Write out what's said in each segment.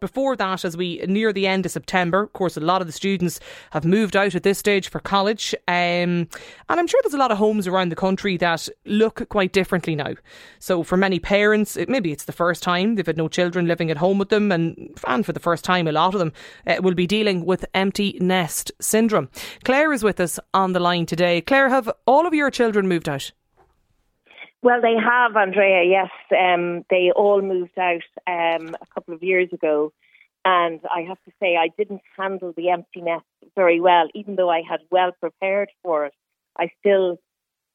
before that, as we near the end of September, of course, a lot of the students have moved out at this stage for college. Um, and I'm sure there's a lot of homes around the country that look quite differently now. So for many parents, it, maybe it's the first time they've had no children living at home with them, and, and for the first time, a lot of them uh, will be dealing with empty nest syndrome. Claire is with us on the line today. Claire, have all of your children moved out? Well, they have, Andrea. Yes, um, they all moved out um, a couple of years ago, and I have to say I didn't handle the empty nest very well, even though I had well prepared for it. I still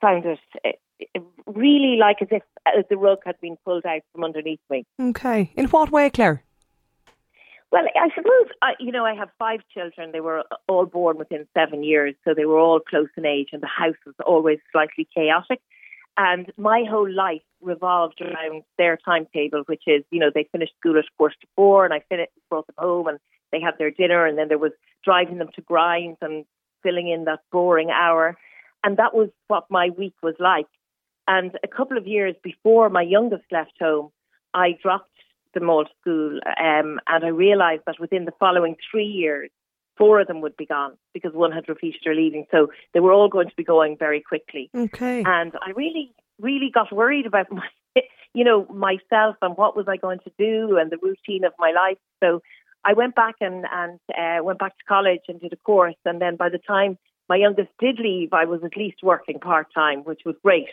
found it, it, it really like as if uh, the rug had been pulled out from underneath me. Okay, in what way, Claire? Well, I suppose I, you know I have five children. They were all born within seven years, so they were all close in age, and the house was always slightly chaotic. And my whole life revolved around their timetable, which is, you know, they finished school at quarter to four and I finished, brought them home and they had their dinner and then there was driving them to grinds and filling in that boring hour. And that was what my week was like. And a couple of years before my youngest left home, I dropped them all to school um, and I realised that within the following three years, four of them would be gone because one had repeated her leaving. So they were all going to be going very quickly. Okay. And I really, really got worried about my, you know, myself and what was I going to do and the routine of my life. So I went back and and uh, went back to college and did a course. And then by the time my youngest did leave, I was at least working part time, which was great.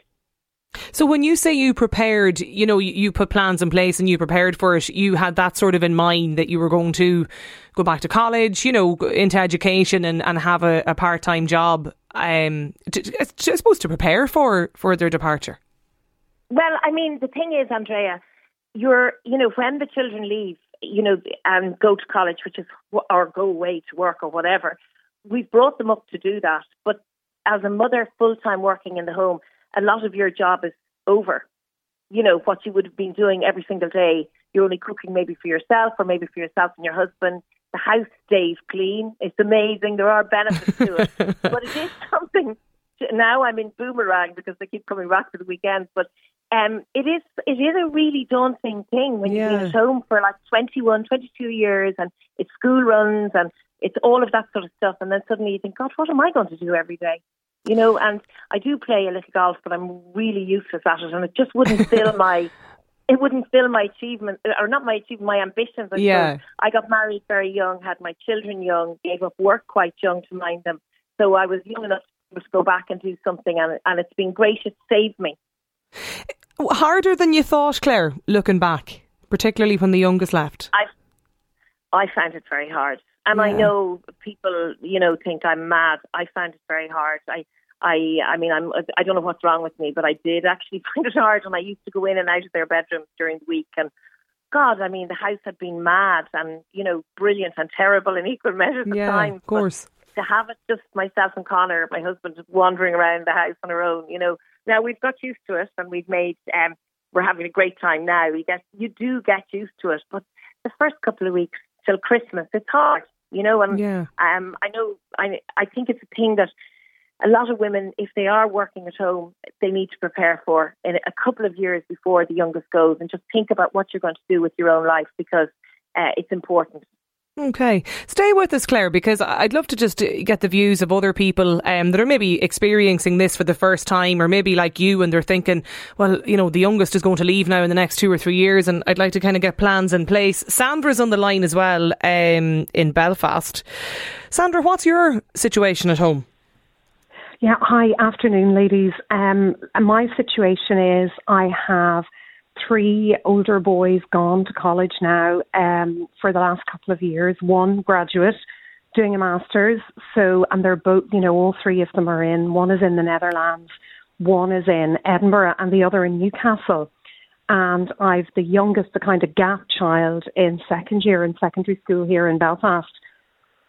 So when you say you prepared, you know, you, put plans in place and you prepared for it, you had that sort of in mind that you were going to go back to college, you know, into education and, and have a, a part time job. Um, to, I suppose to prepare for for their departure. Well, I mean, the thing is, Andrea, you're, you know, when the children leave, you know, and go to college, which is or go away to work or whatever, we've brought them up to do that. But as a mother, full time working in the home a lot of your job is over. You know, what you would have been doing every single day, you're only cooking maybe for yourself or maybe for yourself and your husband. The house stays clean. It's amazing. There are benefits to it. but it is something. To, now I'm in boomerang because they keep coming back for the weekends. But um, it is it is a really daunting thing when yeah. you've been at home for like 21, 22 years and it's school runs and it's all of that sort of stuff. And then suddenly you think, God, what am I going to do every day? You know, and I do play a little golf, but I'm really useless at it, and it just wouldn't fill my. It wouldn't fill my achievement, or not my achievement, my ambitions. I yeah. Suppose. I got married very young, had my children young, gave up work quite young to mind them. So I was young enough to go back and do something, and, and it's been great. It saved me. Harder than you thought, Claire, looking back, particularly when the youngest left. I, I found it very hard. And yeah. I know people, you know, think I'm mad. I find it very hard. I, I, I mean, I'm, I don't know what's wrong with me, but I did actually find it hard. And I used to go in and out of their bedrooms during the week. And God, I mean, the house had been mad and, you know, brilliant and terrible in equal measures yeah, at times. Of course. to have it just myself and Connor, my husband, wandering around the house on our own, you know. Now we've got used to it and we've made, um, we're having a great time now. You get, you do get used to it, but the first couple of weeks till Christmas, it's hard you know. And yeah. um, I know I I think it's a thing that a lot of women, if they are working at home, they need to prepare for in a couple of years before the youngest goes, and just think about what you're going to do with your own life because uh, it's important. Okay. Stay with us, Claire, because I'd love to just uh, get the views of other people um, that are maybe experiencing this for the first time, or maybe like you, and they're thinking, well, you know, the youngest is going to leave now in the next two or three years, and I'd like to kind of get plans in place. Sandra's on the line as well um, in Belfast. Sandra, what's your situation at home? Yeah, hi, afternoon, ladies. Um, my situation is I have three older boys gone to college now um, for the last couple of years. One graduate doing a master's. So, and they're both, you know, all three of them are in. One is in the Netherlands, one is in Edinburgh, and the other in Newcastle. And I've the youngest, the kind of gap child in second year in secondary school here in Belfast.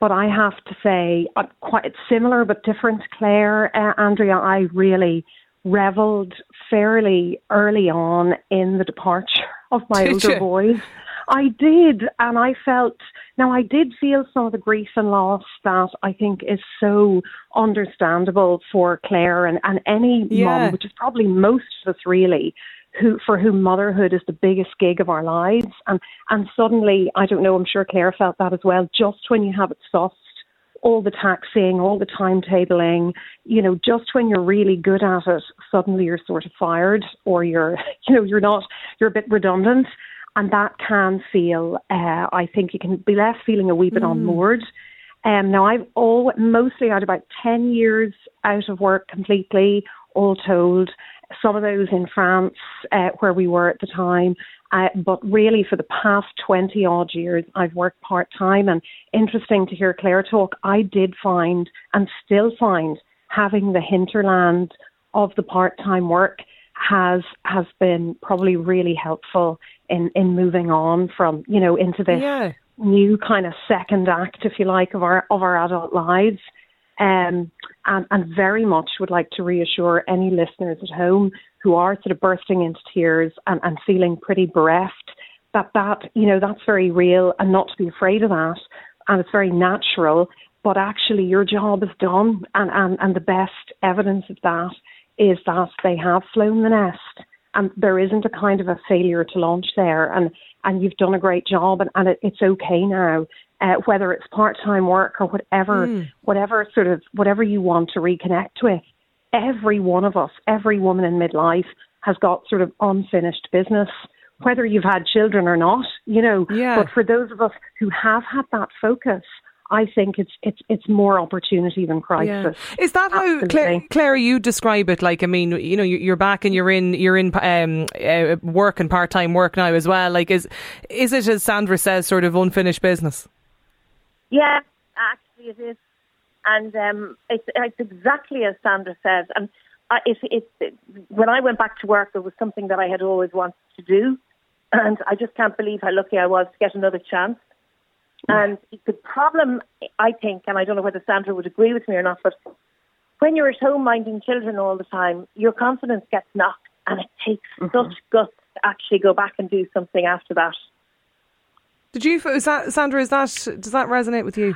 But I have to say, uh, quite similar but different, Claire, uh, Andrea. I really revelled fairly early on in the departure of my older boys. I did, and I felt now I did feel some of the grief and loss that I think is so understandable for Claire and, and any Yeah. mum, which is probably most of us really, who for whom motherhood is the biggest gig of our lives. And and suddenly, I don't know, I'm sure Claire felt that as well, just when you have it sussed, all the taxing, all the timetabling, you know, just when you're really good at it, suddenly you're sort of fired or you're, you know, you're not, you're a bit redundant. And that can feel, uh, I think you can be left feeling a wee bit unmoored. Um, now, I've all, mostly had about 10 years out of work completely, all told. Some of those in France, uh, where we were at the time. Uh, but really, for the past 20 odd years, I've worked part time. And interesting to hear Claire talk, I did find and still find having the hinterland of the part time work has has been probably really helpful in, in moving on from, you know, into this Yeah. new kind of second act, if you like, of our of our adult lives. Um, and, and very much would like to reassure any listeners at home who are sort of bursting into tears and, and feeling pretty bereft that that you know that's very real and not to be afraid of that. And it's very natural but actually your job is done and, and, and the best evidence of that is that they have flown the nest. And there isn't a kind of a failure to launch there. And and you've done a great job and, and it, it's okay now uh, whether it's part-time work or whatever whatever sort of whatever you want to reconnect with every one of us every woman in midlife has got sort of unfinished business whether you've had children or not you know Yeah. but for those of us who have had that focus I think it's it's it's more opportunity than crisis. Is that how Claire. Claire you describe it? Like, I mean, you know, you- you're back and you're in you're in um, uh, work and part time work now as well. Like, is is it as Sandra says, sort of unfinished business? Yeah, actually it is, and um, it's, it's exactly as Sandra says. And I, it, it, it, when I went back to work, it was something that I had always wanted to do, and I just can't believe how lucky I was to get another chance. And the problem, I think, and I don't know whether Sandra would agree with me or not, but when you're at home minding children all the time, your confidence gets knocked, and it takes such guts to actually go back and do something after that. Did you, is that Sandra? Is that does that resonate with you?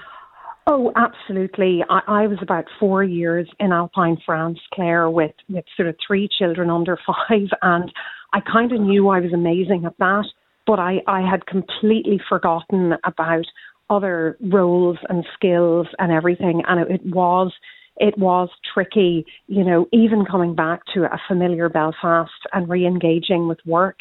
Oh, absolutely. I, I was about four years in Alpine France, Claire, with, with sort of three children under five, and I kind of knew I was amazing at that, but I, I had completely forgotten about other roles and skills and everything, and it, it was it was tricky, you know, even coming back to a familiar Belfast and re-engaging with work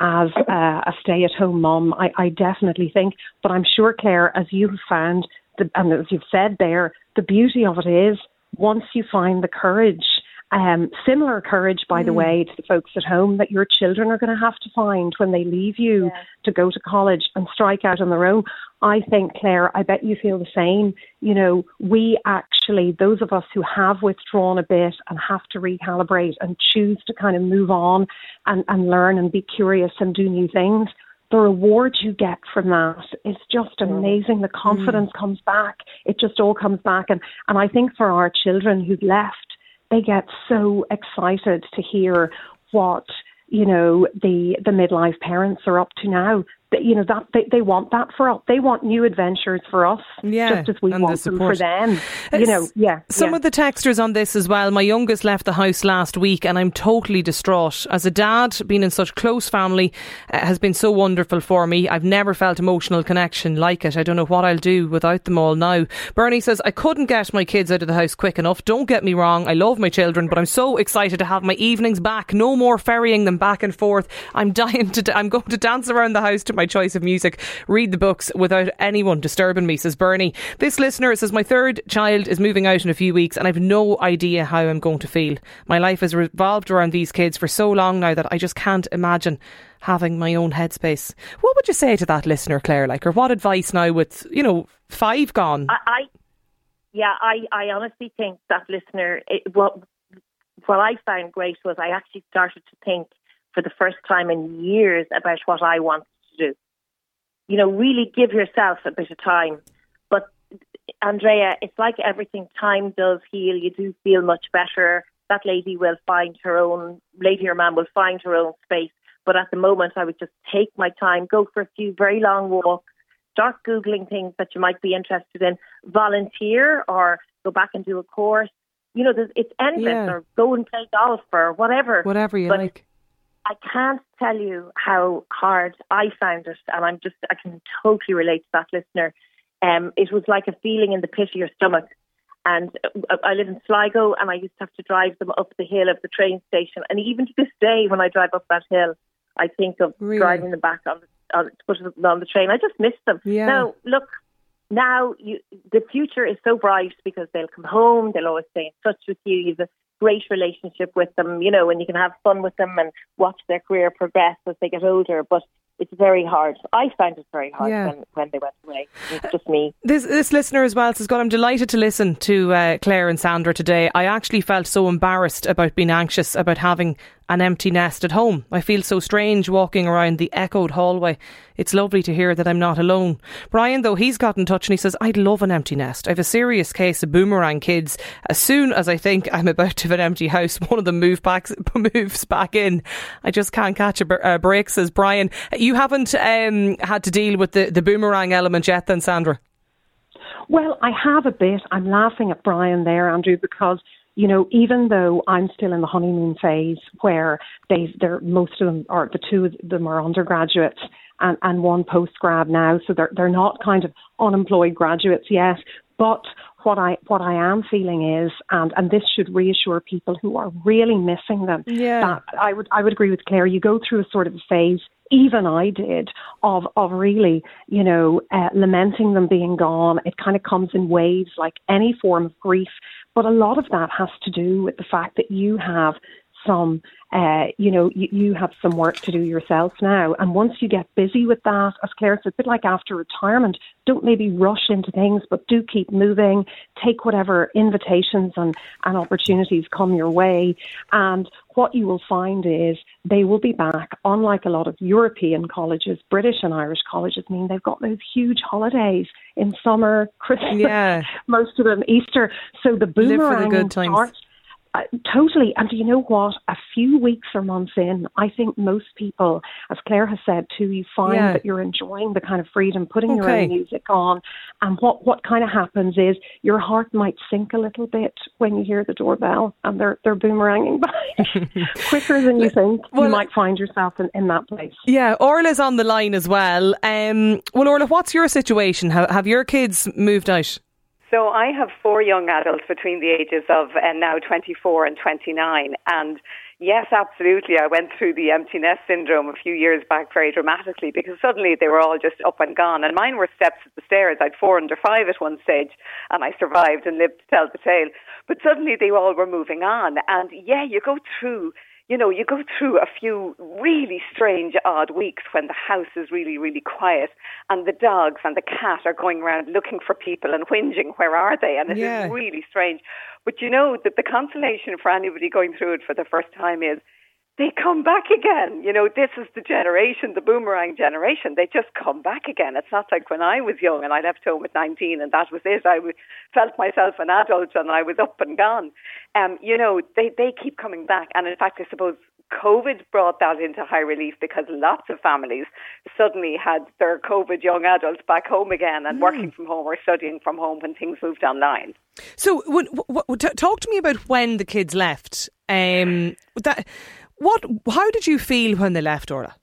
as a, a stay-at-home mum. I, I definitely think, but I'm sure, Claire, as you've found, the, and as you've said there, the beauty of it is once you find the courage, um, similar courage, by the way, to the folks at home that your children are going to have to find when they leave you to go to college and strike out on their own. I think, Claire, I bet you feel the same. You know, we actually, those of us who have withdrawn a bit and have to recalibrate and choose to kind of move on and, and learn and be curious and do new things, the reward you get from that is just amazing. The confidence comes back. It just all comes back. And, and I think for our children who've left, they get so excited to hear what, you know, the, the midlife parents are up to now. You know, that they, they want that for us. They want new adventures for us. Yeah, Just as we and the want them for them. You know, yeah. Some yeah. of the texters on this as well. My youngest left the house last week, and I'm totally distraught. As a dad, being in such close family uh, has been so wonderful for me. I've never felt emotional connection like it. I don't know what I'll do without them all now. Bernie says I couldn't get my kids out of the house quick enough. Don't get me wrong, I love my children, but I'm so excited to have my evenings back. No more ferrying them back and forth. I'm dying to. I'm going to dance around the house to my choice of music, read the books without anyone disturbing me. Says Bernie. This listener says my third child is moving out in a few weeks, and I've no idea how I'm going to feel. My life has revolved around these kids for so long now that I just can't imagine having my own headspace. What would you say to that listener, Claire? Like, or what advice now with you know five gone? I, I yeah, I, I honestly think that listener, it, what what I found great was I actually started to think for the first time in years about what I wanted to do. You know, really give yourself a bit of time. But Andrea, it's like everything. Time does heal. You do feel much better. That lady will find her own. Lady or man will find her own space. But at the moment, I would just take my time, go for a few very long walks, start Googling things that you might be interested in, volunteer or go back and do a course. You know, it's endless, Yeah. or go and play golf or whatever. Whatever you But like. I can't tell you how hard I found it, and I'm just I can totally relate to that listener. Um, it was like a feeling in the pit of your stomach. And uh, I live in Sligo, and I used to have to drive them up the hill of the train station. And even to this day, when I drive up that hill, I think of Really? driving them back on the, on, put them on the train. I just miss them. Yeah. Now, look, now you, the future is so bright because they'll come home, they'll always stay in touch with you. You've great relationship with them, you know, and you can have fun with them and watch their career progress as they get older. But it's very hard. I found it very hard Yeah. when, when they went away. It's just me. This this listener as well says, God, I'm delighted to listen to uh, Claire and Sandra today. I actually felt so embarrassed about being anxious about having an empty nest at home. I feel so strange walking around the echoed hallway. It's lovely to hear that I'm not alone. Brian, though, he's got in touch and he says, I'd love an empty nest. I have a serious case of boomerang kids. As soon as I think I'm about to have an empty house, one of them move back, moves back in. I just can't catch a br- break, says Brian. You haven't um, had to deal with the, the boomerang element yet, then, Sandra? Well, I have a bit. I'm laughing at Brian there, Andrea, because you know, even though I'm still in the honeymoon phase, where they, they're most of them, are, the two of them are undergraduates, and, and one postgrad now, so they're they're not kind of unemployed graduates yet. But what I what I am feeling is, and and this should reassure people who are really missing them. Yeah. That I would I would agree with Claire. You go through a sort of a phase. Even I did of of really, you know, uh, lamenting them being gone. It kind of comes in waves, like any form of grief. But a lot of that has to do with the fact that you have some, uh, you know, you, you have some work to do yourself now. And once you get busy with that, as Claire said, a bit like after retirement, don't maybe rush into things, but do keep moving. Take whatever invitations and, and opportunities come your way. And what you will find is they will be back, unlike a lot of European colleges, British and Irish colleges, I mean, they've got those huge holidays in summer, Christmas, Yeah. most of them Easter. So the the boomerang times. starts uh, totally. And do you know what? A few weeks or months in, I think most people, as Claire has said too, you find Yeah. that you're enjoying the kind of freedom, putting your own music on. And what, what kind of happens is your heart might sink a little bit when you hear the doorbell and they're, they're boomeranging by quicker than you think. Well- you might find yourself in, in that place. Yeah, Orla's on the line as well. Um, well, Orla, what's your situation? Have, have your kids moved out? So I have four young adults between the ages of uh, now 24 and 29. And yes, absolutely, I went through the empty nest syndrome a few years back very dramatically because suddenly they were all just up and gone. And mine were steps at the stairs. I had four under five at one stage and I survived and lived to tell the tale. But suddenly they all were moving on. And yeah, you go through you know, you go through a few really strange, odd weeks when the house is really, really quiet and the dogs and the cat are going around looking for people and whinging, where are they? And it is Yeah. really strange. But you know, that the consolation for anybody going through it for the first time is they come back again. You know, this is the generation, the boomerang generation. They just come back again. It's not like when I was young and I left home at 19 and that was it. I felt myself an adult and I was up and gone. Um, you know, they, they keep coming back. And in fact, I suppose COVID brought that into high relief because lots of families suddenly had their COVID young adults back home again and working from home or studying from home when things moved online. So, when, w- w- t- talk to me about when the kids left. Um, that what? How did you feel when they left, Orla?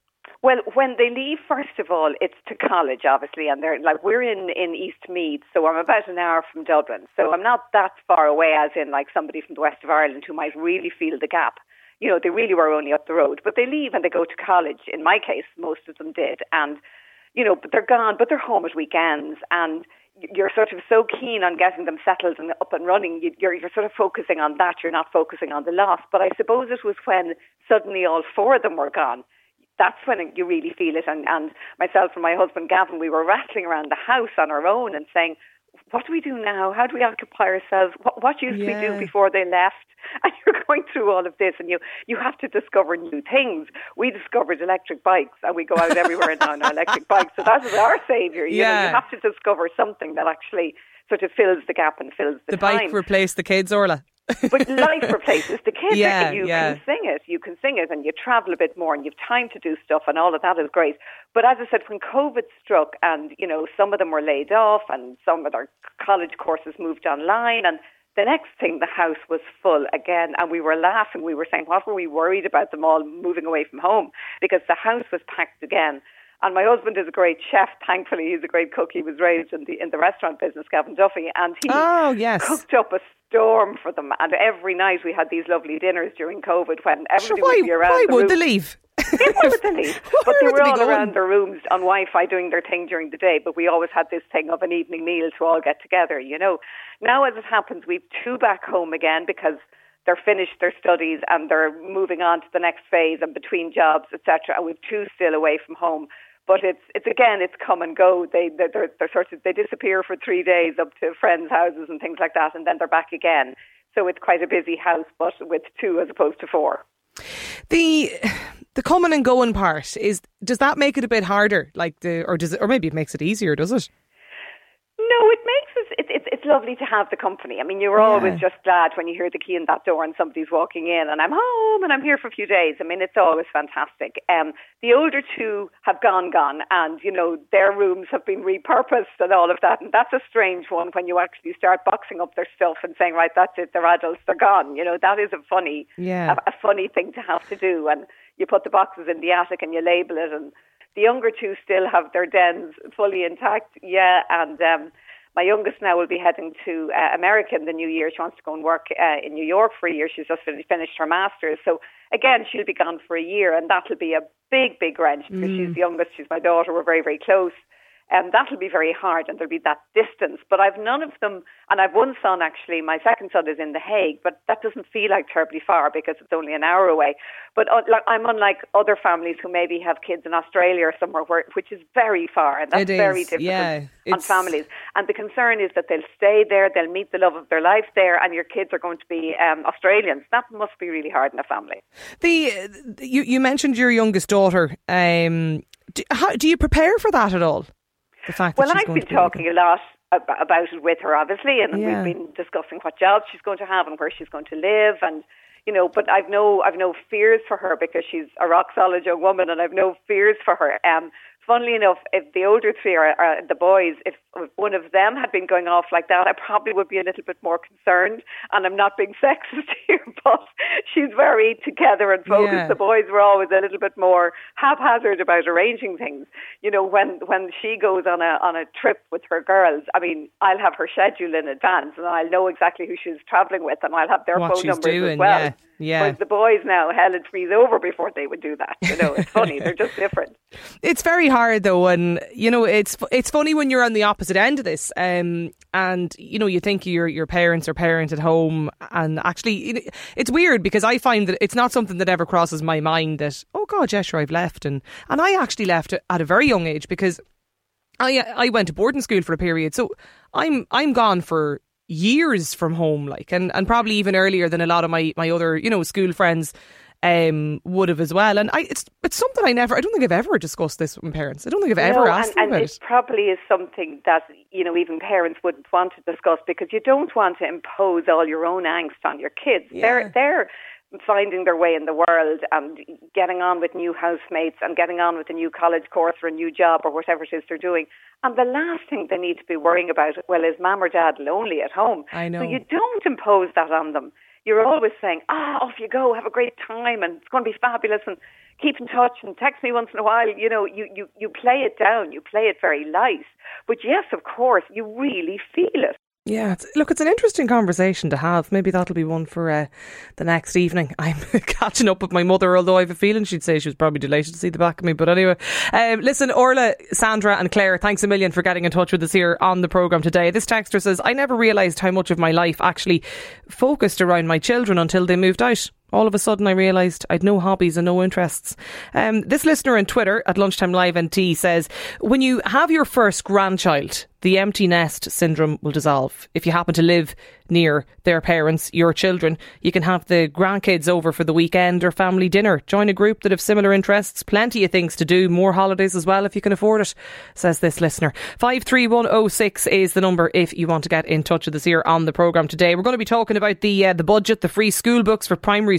Well, when they leave, first of all, it's to college, obviously, and they're like we're in in East Meath, so I'm about an hour from Dublin, so I'm not that far away, as in like somebody from the west of Ireland who might really feel the gap. You know, they really were only up the road, but they leave and they go to college. In my case, most of them did, and you know, but they're gone, but they're home at weekends, and you're sort of so keen on getting them settled and up and running. You- You're you're sort of focusing on that. You're not focusing on the loss. But I suppose it was when suddenly all four of them were gone that's when you really feel it. And, and myself and my husband Gavin, we were rattling around the house on our own and saying, what do we do now? How do we occupy ourselves? What, what used we Yeah. do before they left? And you're going through all of this and you, you have to discover new things. We discovered electric bikes and we go out everywhere now on our electric bikes. So that is our saviour. You know, Yeah. you have to discover something that actually sort of fills the gap and fills the, The time. bike replaced the kids, Orla. But life replaces the kids. Yeah, you yeah. can sing it, you can sing it, and you travel a bit more, and you've time to do stuff, and all of that is great. But as I said, when COVID struck, and you know some of them were laid off, and some of their college courses moved online, and the next thing, the house was full again, and we were laughing. We were saying, "What were we worried about them all moving away from home?" Because the house was packed again. And my husband is a great chef. Thankfully, he's a great cook. He was raised in the in the restaurant business, Gavin Duffy, and he Oh, yes. cooked up a storm for them. And every night we had these lovely dinners during COVID when Sure, everybody why would be around. why the would they leave? Why would they leave? But they were all around their rooms on Wi-Fi doing their thing during the day. But we always had this thing of an evening meal to all get together. You know. Now, as it happens, we've two back home again because they're finished their studies and they're moving on to the next phase and between jobs, etc. And we've two still away from home. But it's it's again it's come and go. They they're, they're, sort of they disappear for three days up to friends' houses and things like that, and then they're back again. So it's quite a busy house, but with two as opposed to four. The the coming and going part is does that make it a bit harder? Like the or does it or maybe it makes it easier, does it? No, it makes us. It, it's it's lovely to have the company. I mean, you're always just glad when you hear the key in that door and somebody's walking in, and I'm home and I'm here for a few days. I mean, it's always fantastic. Um, the older two have gone, gone, and you know their rooms have been repurposed and all of that, and that's a strange one when you actually start boxing up their stuff and saying, right, that's it, they're adults, they're gone. You know, that is a funny, Yeah. a, a funny thing to have to do, and you put the boxes in the attic and you label it and the younger two still have their dens fully intact, yeah. And um, my youngest now will be heading to uh, America in the new year. She wants to go and work uh, in New York for a year. She's just fin- finished her master's. So again, she'll be gone for a year, and that'll be a big, big wrench because she's the youngest. She's my daughter. We're very, very close. And that'll be very hard, and there'll be that distance. But I've none of them, and I've one son actually. My second son is in The Hague, but that doesn't feel like terribly far because it's only an hour away. But uh, like, I'm unlike other families who maybe have kids in Australia or somewhere, where, which is very far, and that's It is, very difficult yeah. on families. And the concern is that they'll stay there, they'll meet the love of their life there, and your kids are going to be um, Australians. That must be really hard in a family. The you you mentioned your youngest daughter. Um, do, how, do you prepare for that at all? The fact Well, I've been be talking a lot about it with her, obviously, and Yeah. we've been discussing what jobs she's going to have and where she's going to live, and you know. But I've no, I've no fears for her because she's a rock solid young woman, and I've no fears for her. Um, funnily enough, if the older three are, are the boys, if, one of them had been going off like that, I probably would be a little bit more concerned. And I'm not being sexist here, but she's very together and focused. Yeah. The boys were always a little bit more haphazard about arranging things. You know, when when she goes on a on a trip with her girls, I mean, I'll have her schedule in advance, and I'll know exactly who she's traveling with, and I'll have their What phone numbers doing, as well. yeah, yeah. Whereas the boys now, hell would freeze over before they would do that. You know, it's funny; they're just different. It's very hard though, and you know it's it's funny when you're on the opposite end of this, um, and you know you think your your parents are parent at home, and actually it- it's weird because I find that it's not something that ever crosses my mind that oh god, yes, sure, I've left, and and I actually left at a very young age because I I went to boarding school for a period, so I'm I'm gone for years from home, like, and, and probably even earlier than a lot of my, my other you know school friends um would have as well. And I it's it's something I never I don't think I've ever discussed this with my parents. I don't think I've ever no, asked and, them and about it it. probably is something that you know even parents wouldn't want to discuss because you don't want to impose all your own angst on your kids. Yeah. They're they're finding their way in the world and getting on with new housemates and getting on with a new college course or a new job or whatever it is they're doing. And the last thing they need to be worrying about, well, is mum or dad lonely at home. I know. So you don't impose that on them. You're always saying, ah, off you go, have a great time, and it's going to be fabulous, and keep in touch, and text me once in a while. You know, you, you, you play it down, you play it very light. But yes, of course, you really feel it. Yeah, it's, look, it's an interesting conversation to have. Maybe that'll be one for uh, the next evening. I'm catching up with my mother, although I have a feeling she'd say she was probably delighted to see the back of me. But anyway, um, listen, Orla, Sandra, and Claire, thanks a million for getting in touch with us here on the programme today. This texter says, I never realised how much of my life actually focused around my children until they moved out. All of a sudden, I realised I'd no hobbies and no interests. Um, this listener on Twitter at Lunchtime Live NT says, When you have your first grandchild, the empty nest syndrome will dissolve. If you happen to live near their parents, your children, you can have the grandkids over for the weekend or family dinner. Join a group that have similar interests. Plenty of things to do. More holidays as well if you can afford it, says this listener. 53106 is the number if you want to get in touch with us here on the programme today. We're going to be talking about the, uh, the budget, the free school books for primary